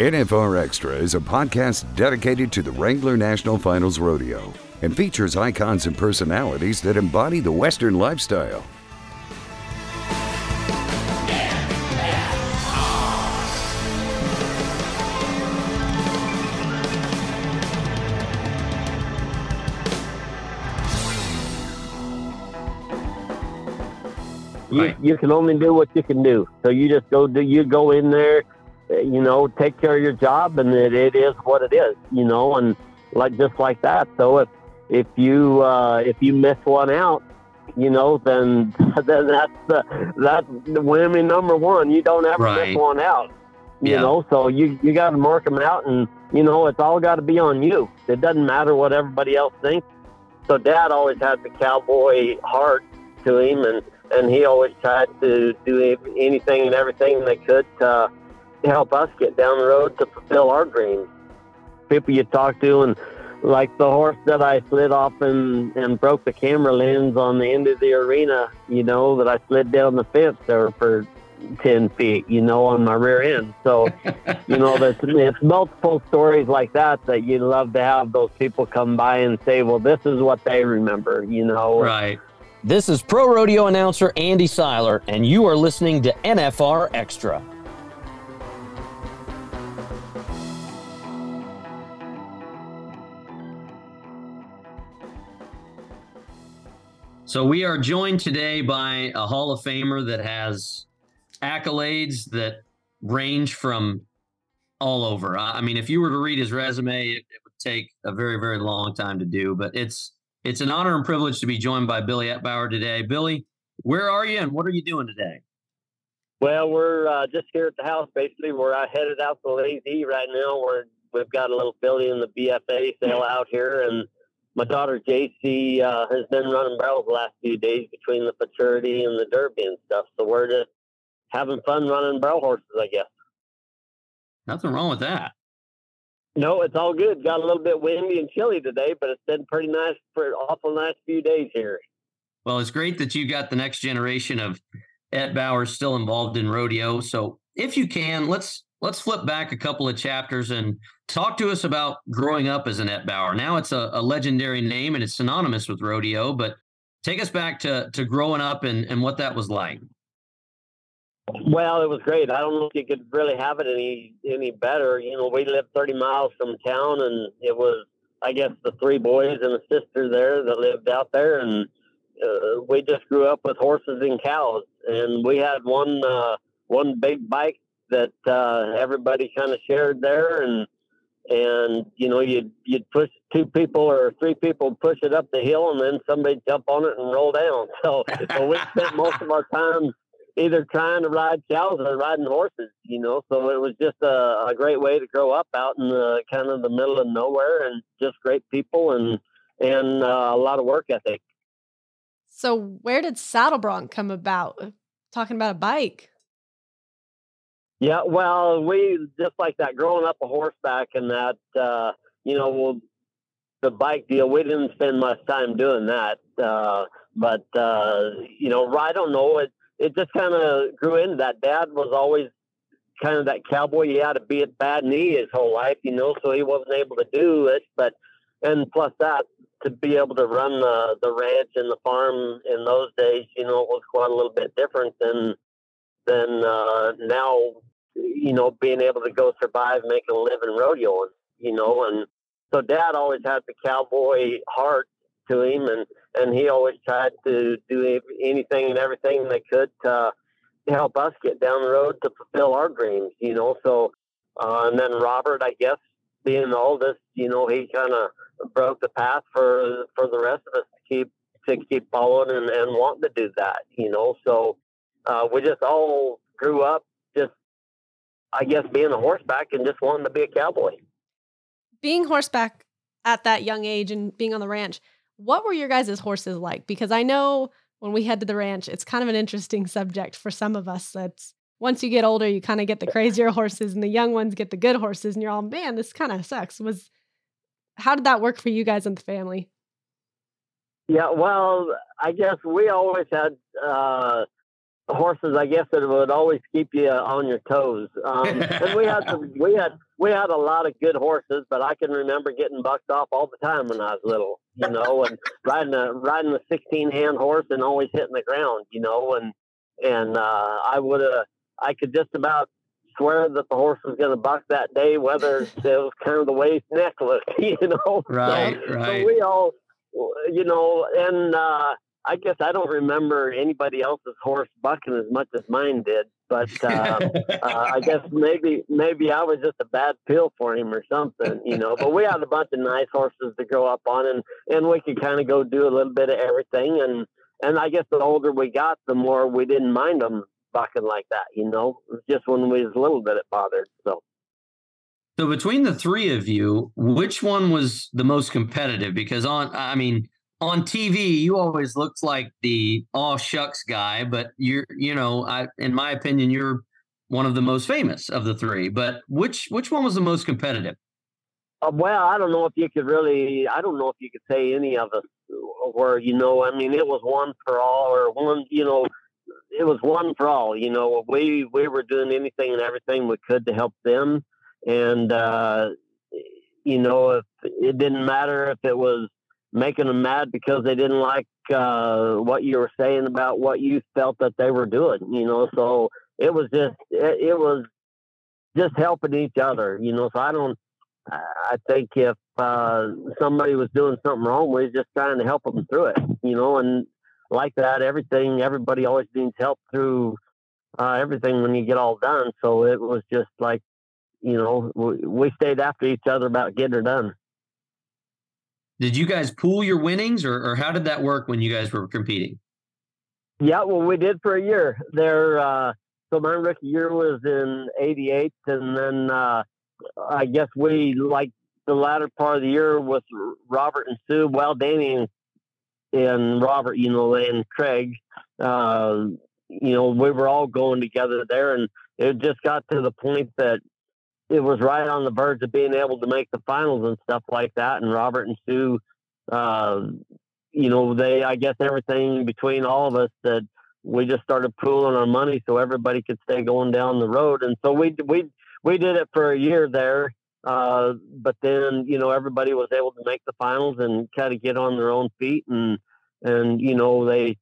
NFR. Extra is a podcast dedicated to the Wrangler National Finals Rodeo and features icons and personalities that embody the Western lifestyle. You, you can only do what you can do. So you just go do you go in there, you know, take care of your job, and it, it is what it is, you know, and like just like that. So if if you uh, if you miss one out, you know, then then that's the that's the whammy number one. You don't ever Right. miss one out, you Yeah. know. So you you got to mark them out, and you know, it's all got to be on you. It doesn't matter what everybody else thinks. So Dad always had the cowboy heart to him, and and he always tried to do anything and everything they could to help us get down the road to fulfill our dreams. People you talk to, and like the horse that I slid off and, and broke the camera lens on the end of the arena, you know, that I slid down the fence there for 10 feet, you know, on my rear end. So, you know, there's it's multiple stories like that that you love to have those people come by and say, well, this is what they remember, you know. Right. This is pro rodeo announcer Andy Seiler, and you are listening to NFR Extra. So we are joined today by a Hall of Famer that has accolades that range from all over. I mean, if you were to read his resume, it, it would take a very, very long time to do. But it's it's an honor and privilege to be joined by Billy Etbauer today. Billy, where are you and what are you doing today? Well, we're uh, just here at the house, basically. We're uh, headed out to Lazy right now. We're we've got a little building in the BFA sale out here, and my daughter JC uh, has been running barrels the last few days between the Futurity and the Derby and stuff. So we're just having fun running barrel horses, I guess. Nothing wrong with that. No, it's all good. Got a little bit windy and chilly today, but it's been pretty nice for an awful nice few days here. Well, it's great that you got the next generation of Etbauers still involved in rodeo. So if you can, let's let's flip back a couple of chapters and talk to us about growing up as an Etbauer. Now it's a, a legendary name and it's synonymous with rodeo, but take us back to to growing up and, and what that was like. Well, it was great. I don't know if you could really have it any any better. You know, we lived 30 miles from town, and it was, I guess, the three boys and a sister there that lived out there, and uh, we just grew up with horses and cows. And we had one uh, one big bike that uh, everybody kind of shared there, and and you know, you'd you'd push two people or three people push it up the hill, and then somebody jump on it and roll down. So, so we spent most of our time either trying to ride cows or riding horses, you know. So it was just a, a great way to grow up out in the kind of the middle of nowhere, and just great people and and uh, a lot of work ethic. So where did Saddle Bronc come about? Talking about a bike. Yeah, well, we just like that growing up a horseback and that, uh, you know, the bike deal. We didn't spend much time doing that, uh, but uh, you know, I don't know. It it just kind of grew into that. Dad was always kind of that cowboy. He had to be at bad knee his whole life, you know, so he wasn't able to do it. But and plus that to be able to run the the ranch and the farm in those days, you know, it was quite a little bit different than than uh, now. You know, being able to go survive, make a living rodeoing, you know, and so Dad always had the cowboy heart to him, and and he always tried to do anything and everything they could to help us get down the road to fulfill our dreams, you know. So, uh, and then Robert, I guess, being the oldest, you know, he kind of broke the path for for the rest of us to keep to keep following and, and wanting to do that, you know. So uh, we just all grew up I guess, being a horseback and just wanting to be a cowboy. Being horseback at that young age and being on the ranch, what were your guys' horses like? Because I know when we head to the ranch, it's kind of an interesting subject for some of us. That's once you get older, you kind of get the crazier horses, and the young ones get the good horses, and you're all, man, this kind of sucks. Was how did that work for you guys and the family? Yeah, well, I guess we always had uh, horses, I guess it would always keep you on your toes. Um, and we had some, we had we had a lot of good horses, but I can remember getting bucked off all the time when I was little, you know, and riding a riding a sixteen hand horse and always hitting the ground, you know, and and uh, I would have I could just about swear that the horse was going to buck that day, whether it was kind of the way his neck looked, you know. Right, so, right. So we all, you know, and uh, I guess I don't remember anybody else's horse bucking as much as mine did, but uh, uh, I guess maybe maybe I was just a bad pill for him or something, you know. But we had a bunch of nice horses to grow up on, and and we could kind of go do a little bit of everything, and and I guess the older we got, the more we didn't mind them bucking like that, you know. It was just when we was a little bit it bothered, so. So between the three of you, which one was the most competitive? Because on, I mean, on TV, you always looked like the all shucks guy, but you're, you know, I, in my opinion, you're one of the most famous of the three. But which which one was the most competitive? Uh, well, I don't know if you could really. I don't know if you could say any of us were. You know, I mean, it was one for all, or one. You know, it was one for all. You know, we we were doing anything and everything we could to help them, and uh, you know, if it didn't matter if it was making them mad because they didn't like uh, what you were saying about what you felt that they were doing. You know, so it was just it, it was just helping each other. You know, so I don't. I think if uh, somebody was doing something wrong, we was just trying to help them through it. You know, and like that, everything. Everybody always needs help through uh, everything when you get all done. So it was just like, you know, we, we stayed after each other about getting it done. Did you guys pool your winnings, or, or how did that work when you guys were competing? Yeah, well, we did for a year. There, uh, so my rookie year was in '88, and then uh, I guess we like the latter part of the year with Robert and Sue. Well, Danny and, Robert, you know, and Craig, uh, you know, we were all going together there, and it just got to the point that it was right on the verge of being able to make the finals and stuff like that. And Robert and Sue, uh, you know, they, I guess everything between all of us that we just started pooling our money so everybody could stay going down the road. And so we, we, we did it for a year there. Uh, but then, you know, everybody was able to make the finals and kind of get on their own feet and, and, you know, they,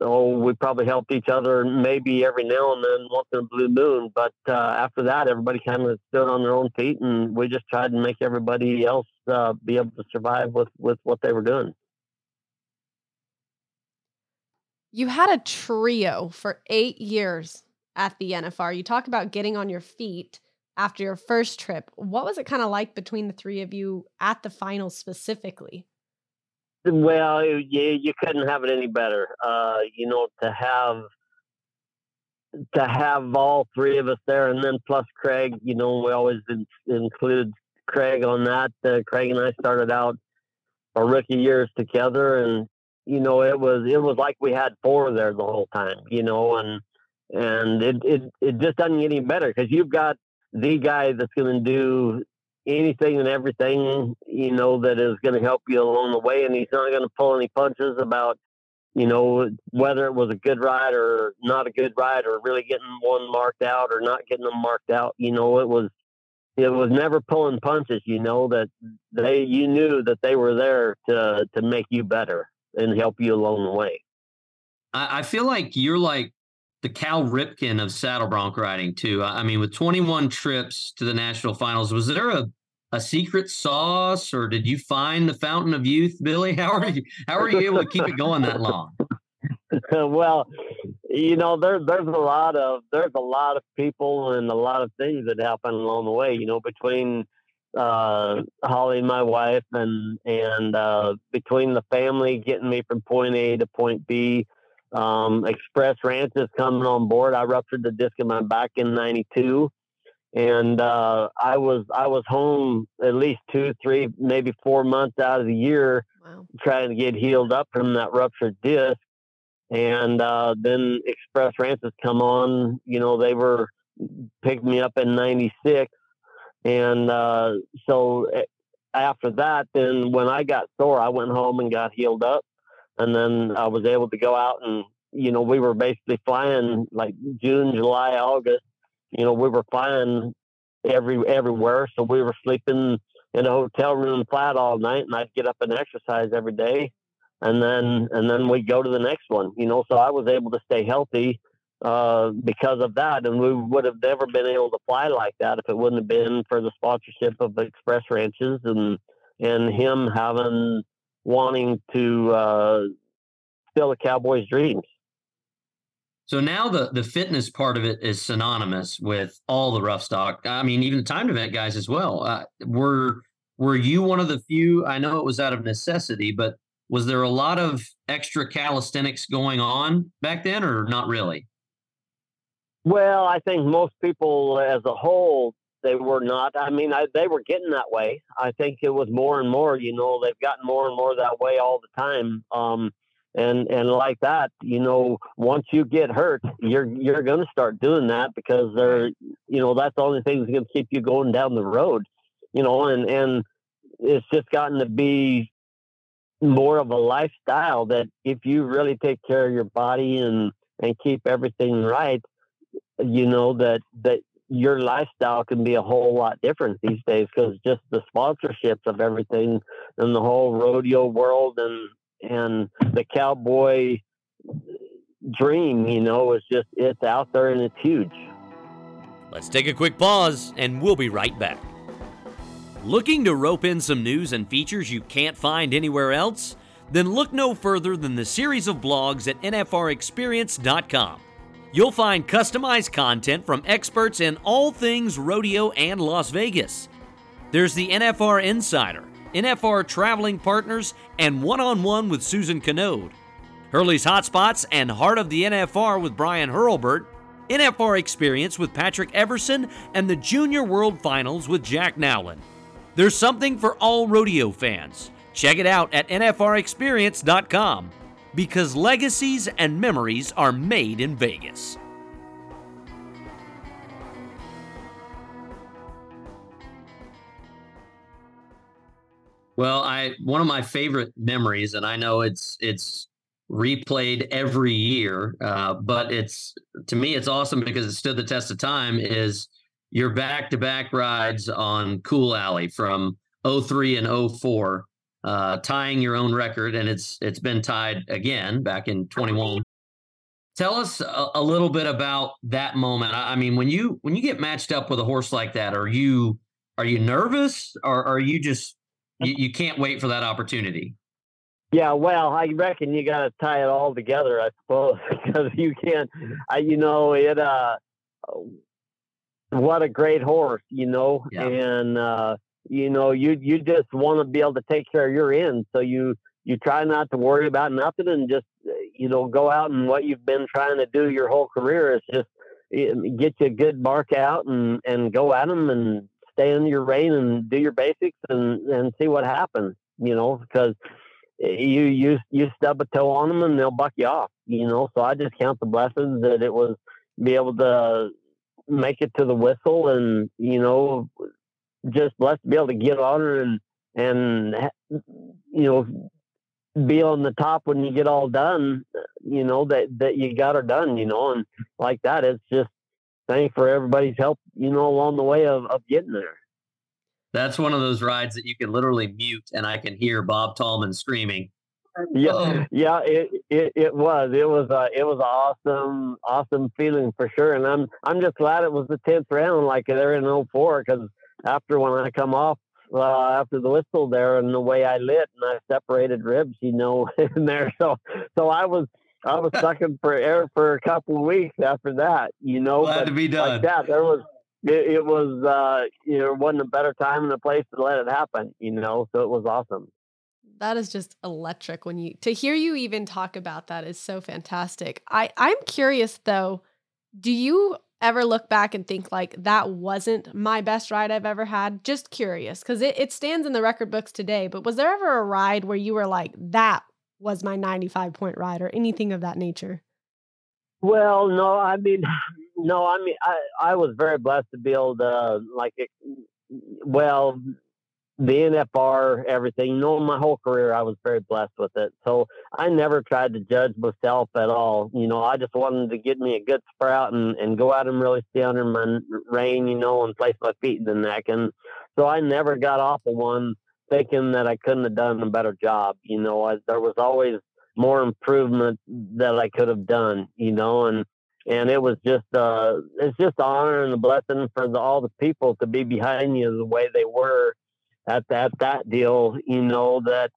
oh, we probably helped each other maybe every now and then once in a blue moon. But uh, after that, everybody kind of stood on their own feet, and we just tried to make everybody else uh, be able to survive with with what they were doing. You had a trio for eight years at the NFR. You talk about getting on your feet after your first trip. What was it kind of like between the three of you at the finals specifically? Well, you you couldn't have it any better. Uh, you know, to have to have all three of us there, and then plus Craig. You know, we always in, include Craig on that. Uh, Craig and I started out our rookie years together, and you know, it was it was like we had four there the whole time. You know, and and it it it just doesn't get any better because you've got the guy that's going to do anything and everything, you know, that is going to help you along the way. And he's not going to pull any punches about, you know, whether it was a good ride or not a good ride or really getting one marked out or not getting them marked out. You know, it was, it was never pulling punches, you know, that they, you knew that they were there to, to make you better and help you along the way. I, I feel like you're like the Cal Ripken of saddle bronc riding too. I mean, with 21 trips to the national finals, was there a a secret sauce, or did you find the fountain of youth, Billy? How are you? How are you able to keep it going that long? well, you know, there's there's a lot of there's a lot of people and a lot of things that happen along the way. You know, between uh, Holly, my wife, and and uh, between the family getting me from point A to point B. Um, Express Ranches coming on board. I ruptured the disc in my back in '92 and uh, I was I was home at least two, three, maybe four months out of the year, wow. trying to get healed up from that ruptured disc. And uh, then Express Ranches come on. You know, they were picked me up in '96, and uh, so eh, after that, then when I got sore, I went home and got healed up, and then I was able to go out and you know, we were basically flying like June, July, August. You know, we were flying every everywhere, so we were sleeping in a hotel room flat all night, and I'd get up and exercise every day, and then and then we'd go to the next one. You know, so I was able to stay healthy uh, because of that, and we would have never been able to fly like that if it wouldn't have been for the sponsorship of Express Ranches and and him having wanting to uh, still a cowboy's dreams. So now the the fitness part of it is synonymous with all the rough stock. I mean, even the timed event guys as well. Uh, were were you one of the few? I know it was out of necessity, but was there a lot of extra calisthenics going on back then, or not really? Well, I think most people as a whole they were not. I mean, I, they were getting that way. I think it was more and more. You know, they've gotten more and more that way all the time. Um, and and like that, you know, once you get hurt, you're you're going to start doing that because they're, you know, that's the only thing that's going to keep you going down the road. You know, and and it's just gotten to be more of a lifestyle that if you really take care of your body and and keep everything right, you know that that your lifestyle can be a whole lot different these days because just the sponsorships of everything and the whole rodeo world and and the cowboy dream, you know, is just it's out there and it's huge. Let's take a quick pause and we'll be right back. Looking to rope in some news and features you can't find anywhere else? Then look no further than the series of blogs at NFRExperience.com. You'll find customized content from experts in all things rodeo and Las Vegas. There's the NFR Insider, NFR Traveling Partners, and One on One with Susan Kanode. Hurley's Hotspots and Heart of the NFR with Brian Hurlburt, NFR Experience with Patrick Everson, and the Junior World Finals with Jack Nowlin. There's something for all rodeo fans. Check it out at NFRExperience.com because legacies and memories are made in Vegas. Well, I one of my favorite memories, and I know it's it's replayed every year, uh, but it's to me it's awesome because it stood the test of time. Is your back to back rides on Cool Alley from 03 and 04 uh, tying your own record, and it's it's been tied again back in 21. Tell us a, a little bit about that moment. I, I, mean, when you when you get matched up with a horse like that, are you are you nervous, or are you just you, you can't wait for that opportunity? Yeah, well, I reckon you got to tie it all together, I suppose, because you can't. I, you know, it. uh What a great horse, you know, yeah. and uh you know you you just want to be able to take care of your end so you you try not to worry about nothing and just you know go out and what you've been trying to do your whole career is just get you a good mark out and and go at them and stay in your rein and do your basics and and see what happens you know because eh, you you you stub a toe on them and they'll buck you off you know so i just count the blessings that it was be able to make it to the whistle and you know just blessed to be able to get on her and and you know be on the top when you get all done. Eh, you know that that you got her done. You know, and like that, it's just thank for everybody's help. You know, along the way of of getting there. That's one of those rides that you can literally mute, and I can hear Bob Tallman screaming. Yeah, oh. yeah, it, it it was it was a it was an awesome awesome feeling for sure, and I'm I'm just glad it was the tenth round like they're in 04 because after when I come off uh, after the whistle there and the way I lit and I separated ribs, you know, in there. So, so I was, I was sucking for air for a couple of weeks after that, you know, glad but to be done. Like that, there was, it, it was, uh, you know, wasn't a better time and a place to let it happen, you know, so it was awesome. That is just electric when you, to hear you even talk about that is so fantastic. I, I'm curious though, do you ever look back and think like that wasn't my best ride I've ever had? Just curious because it, it stands in the record books today. But was there ever a ride where you were like, that was my 95 point ride or anything of that nature? Well, no, I mean, no, I mean, I, I was very blessed to be able to, like, it, well, the NFR, everything. You know, my whole career, I was very blessed with it. So I never tried to judge myself at all. You know, I just wanted to get me a good sprout and, and go out and really stay under my rein, you know, and place my feet in the neck. And so I never got off of one thinking that I couldn't have done a better job. You know, I, there was always more improvement that I could have done, you know, and and it was just uh it's just an honor and a blessing for the, all the people to be behind you the way they were at that that deal you know that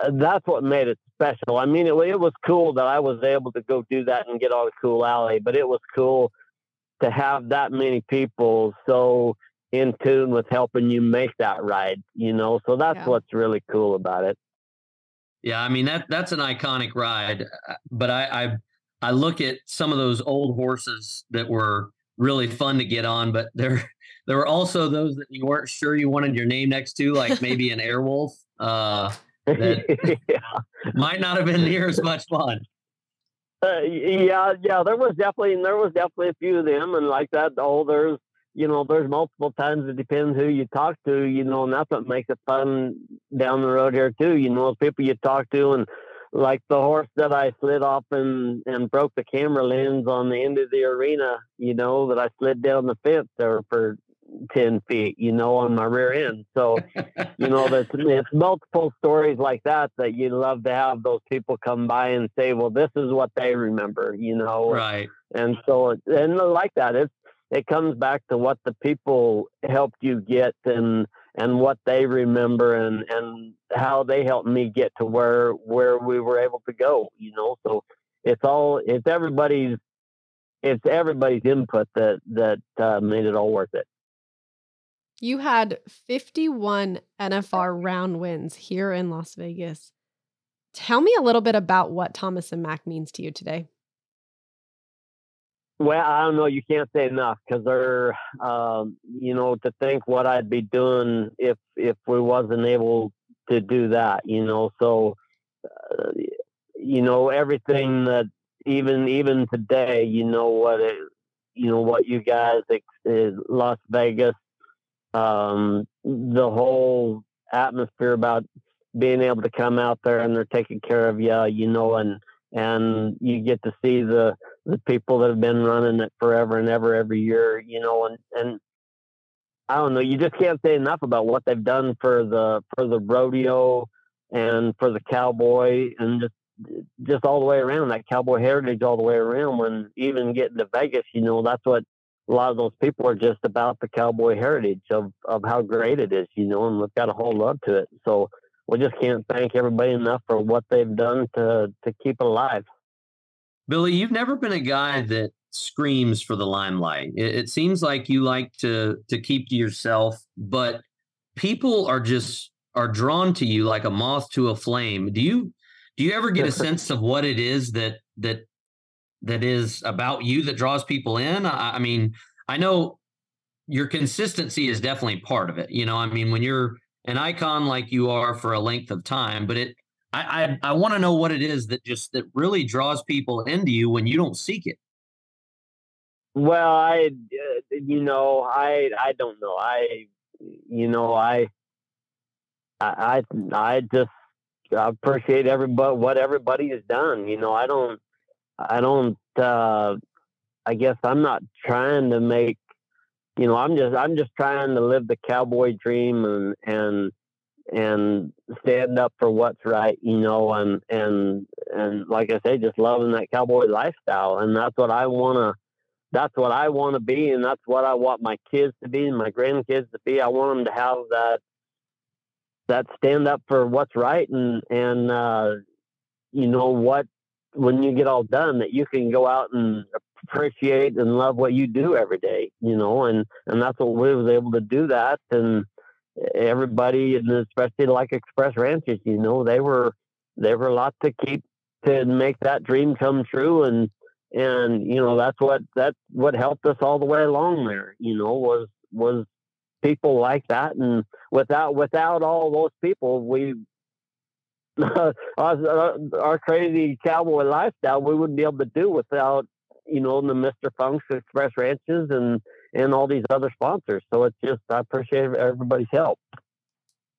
uh, that's what made it special i mean it, it was cool that i was able to go do that and get all the cool alley but it was cool to have that many people so in tune with helping you make that ride you know so that's yeah. what's really cool about it yeah i mean that that's an iconic ride uh, but i i I look at some of those old horses that were really fun to get on, but there there were also those that you weren't sure you wanted your name next to, like maybe an Airwolf. Uh, that yeah. might not have been near as much fun. Uh, yeah, yeah, there was definitely there was definitely a few of them, and like that. Oh, there's you know there's multiple times. It depends who you talk to, you know, and that's what makes it fun down the road here too. You know, people you talk to, and like the horse that I slid off and, and broke the camera lens on the end of the arena, you know, that I slid down the fence there for 10 feet, you know, on my rear end. So, you know, there's it's multiple stories like that that you love to have those people come by and say, well, this is what they remember, you know. Right. And so, and like that, it's, it comes back to what the people helped you get and, and what they remember and and how they helped me get to where where we were able to go you know so it's all it's everybody's it's everybody's input that that uh, made it all worth it you had 51 NFR round wins here in Las Vegas. Tell me a little bit about what Thomas and Mack means to you today. Well, I don't know. You can't say enough because they're, um, you know, to think what I'd be doing if if we wasn't able to do that, you know. So, uh, you know, everything that even even today, you know what it, you know what you guys, Las Vegas, um, the whole atmosphere about being able to come out there and they're taking care of you, you know, and and you get to see the the people that have been running it forever and ever every year, you know, and and I don't know, you just can't say enough about what they've done for the for the rodeo and for the cowboy and just just all the way around that cowboy heritage all the way around when even getting to Vegas, you know, that's what a lot of those people are just about the cowboy heritage of, of how great it is, you know, and we've got a whole love to it. So we just can't thank everybody enough for what they've done to to keep it alive. Billy, you've never been a guy that screams for the limelight. It, it seems like you like to to keep to yourself, but people are just are drawn to you like a moth to a flame. Do you do you ever get a sense of what it is that that that is about you that draws people in? I, I mean, I know your consistency is definitely part of it. You know, I mean, when you're an icon like you are for a length of time, but it I I, I want to know what it is that just that really draws people into you when you don't seek it. Well, I uh, you know I I don't know I you know I I I, just I appreciate everybody what everybody has done. You know I don't I don't uh, I guess I'm not trying to make you know, I'm just I'm just trying to live the cowboy dream and and and stand up for what's right, you know, and and and like I say, just loving that cowboy lifestyle, and that's what I want to. That's what I want to be, and that's what I want my kids to be, and my grandkids to be. I want them to have that that stand up for what's right, and and uh, you know what when you get all done that you can go out and appreciate and love what you do every day, you know, and, and that's what we was able to do that. And everybody, and especially like Express Ranches, you know, they were, they were a lot to keep to make that dream come true. And, and, you know, that's what, that's what helped us all the way along there, you know, was, was people like that. And without, without all those people, we, our, uh, our, crazy cowboy lifestyle we wouldn't be able to do without you know, the Mr. Funk's Express Ranches and and all these other sponsors. So it's just I appreciate everybody's help.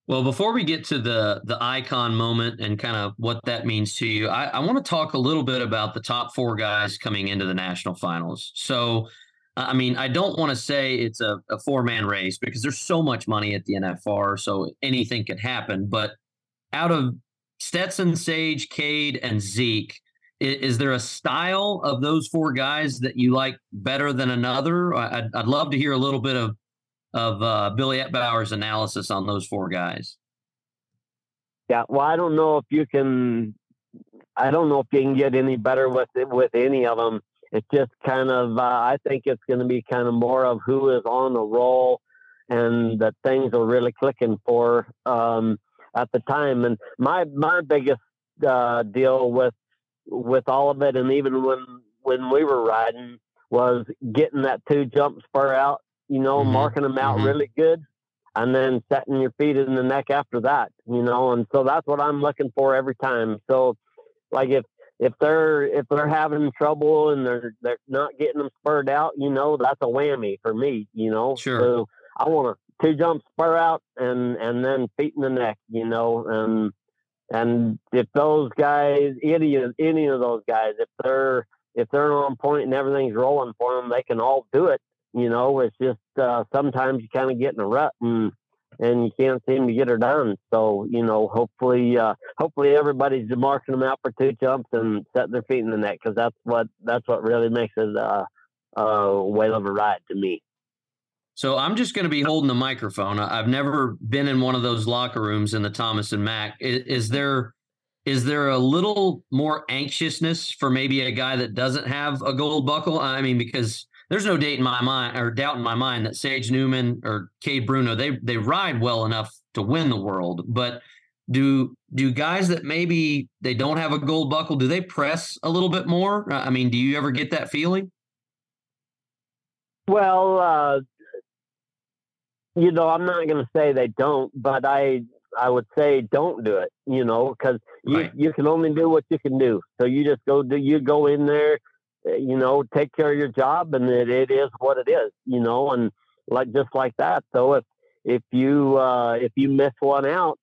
Well, before we get to the the icon moment and kind of what that means to you, I, I want to talk a little bit about the top four guys coming into the national finals. So, I mean, I don't want to say it's a, a four man race because there's so much money at the NFR, so anything could happen. But out of Stetson, Sage, Kade, and Zeke, is, there a style of those four guys that you like better than another? I'd, I'd love to hear a little bit of of uh, Billy Etbauer's analysis on those four guys. Yeah, well, I don't know if you can. I don't know if you can get any better with with any of them. It's just kind of. Uh, I think it's going to be kind of more of who is on the roll, and that things are really clicking for um, at the time. And my my biggest uh, deal with with all of it, and even when when we were riding, was getting that two jump spur out you know, mm-hmm. marking them out mm-hmm. really good and then setting your feet in the neck after that, you know, and so that's what I'm looking for every time. So like if if they're if they're having trouble and they're they're not getting them spurred out, you know, that's a whammy for me, you know. Sure. So I want to two jump spur out and and then feet in the neck, you know, and and if those guys, any of any of those guys, if they're if they're on point and everything's rolling for them, they can all do it. You know, it's just uh, sometimes you kind of get in a rut and and you can't seem to get her done. So you know, hopefully, uh, hopefully everybody's marking them out for two jumps and setting their feet in the net because that's what that's what really makes it uh, a whale of a ride to me. So I'm just going to be holding the microphone. I've never been in one of those locker rooms in the Thomas and Mack. Is, is there is there a little more anxiousness for maybe a guy that doesn't have a gold buckle? I mean, because there's no date in my mind or doubt in my mind that Sage Newman or Kade Bruno they they ride well enough to win the world, but do do guys that maybe they don't have a gold buckle do they press a little bit more? I mean, do you ever get that feeling? Well, uh, you know, I'm not going to say they don't, but I I would say don't do it. You know, because you right. you can only do what you can do. So you just go do you go in there Eh, you know, take care of your job and it, it is what it is, you know, and like just like that. So if if you uh if you miss one out,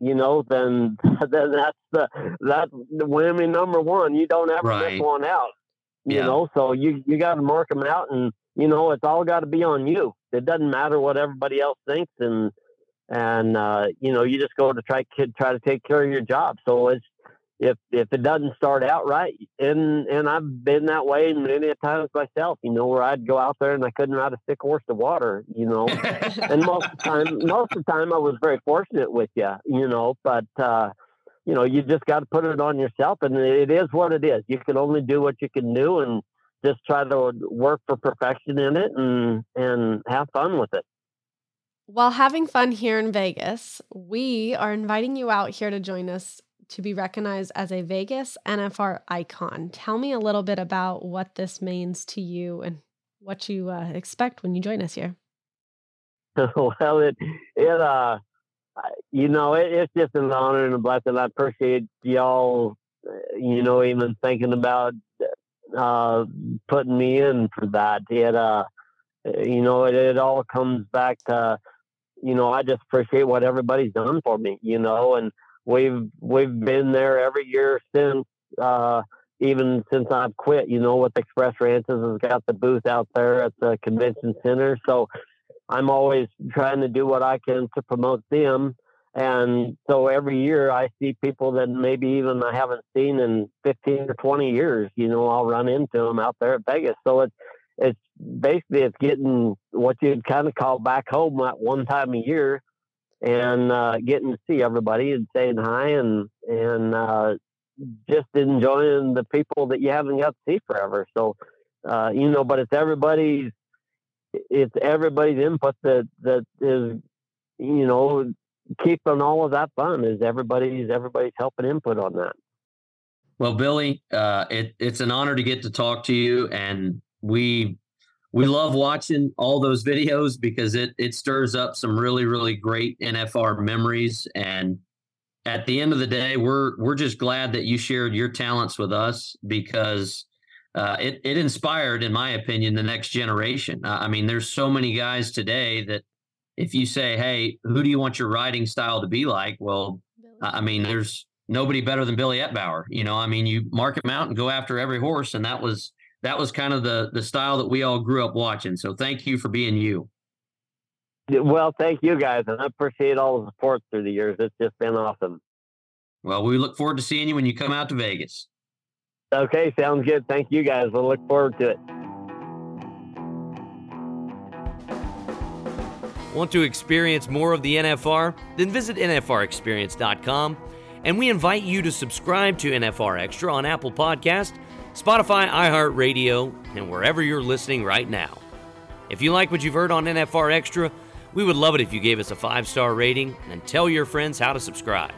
you know, then then that's the that's the whammy number one. You don't ever right. miss one out. You yeah. know, so you you got to mark them out, and you know it's all got to be on you. It doesn't matter what everybody else thinks, and and uh, you know you just go to try kid try to take care of your job. So it's if if it doesn't start out right, and and I've been that way many times myself, you know, where I'd go out there and I couldn't ride a sick horse to water, you know, and most of the time, most of the time I was very fortunate with you, you know, but uh, you know, you just got to put it on yourself, and it is what it is. You can only do what you can do, and just try to work for perfection in it, and and have fun with it. While having fun here in Vegas, we are inviting you out here to join us to be recognized as a Vegas NFR icon. Tell me a little bit about what this means to you and what you uh, expect when you join us here. well, it it uh, you know, it, it's just an honor and a blessing. I appreciate y'all, uh, you know, even thinking about uh, putting me in for that. It uh, you know, it, it all comes back to, you know, I just appreciate what everybody's done for me, you know, and we've we've been there every year since uh, even since I've quit. You know, with Express Ranches has got the booth out there at the convention center, so I'm always trying to do what I can to promote them. And so every year I see people that maybe even I haven't seen in 15 or 20 years. You know, I'll run into them out there at Vegas. So it's it's basically it's getting what you'd kind of call back home at one time a year and uh, getting to see everybody and saying hi and and uh, just enjoying the people that you haven't got to see forever. So uh, you know, but it's everybody's it's everybody's input that that is you know keeping all of that fun. Is everybody's everybody's helping input on that. Well, Billy, uh, it, it's an honor to get to talk to you, and we we love watching all those videos because it it stirs up some really really great NFR memories and at the end of the day we're we're just glad that you shared your talents with us because uh, it it inspired in my opinion the next generation uh, I mean there's so many guys today that if you say, "Hey, who do you want your riding style to be like?" Well, I mean, there's nobody better than Billy Etbauer. You know, I mean, you mark him out and go after every horse, and that was that was kind of the the style that we all grew up watching. So thank you for being you. Well, thank you guys, and I appreciate all the support through the years. It's just been awesome. Well, we look forward to seeing you when you come out to Vegas. Okay, sounds good. Thank you guys. We'll look forward to it. Want to experience more of the NFR? Then visit NFRExperience.com and we invite you to subscribe to NFR Extra on Apple Podcast, Spotify, iHeartRadio, and wherever you're listening right now. If you like what you've heard on NFR Extra, we would love it if you gave us a five star rating and tell your friends how to subscribe.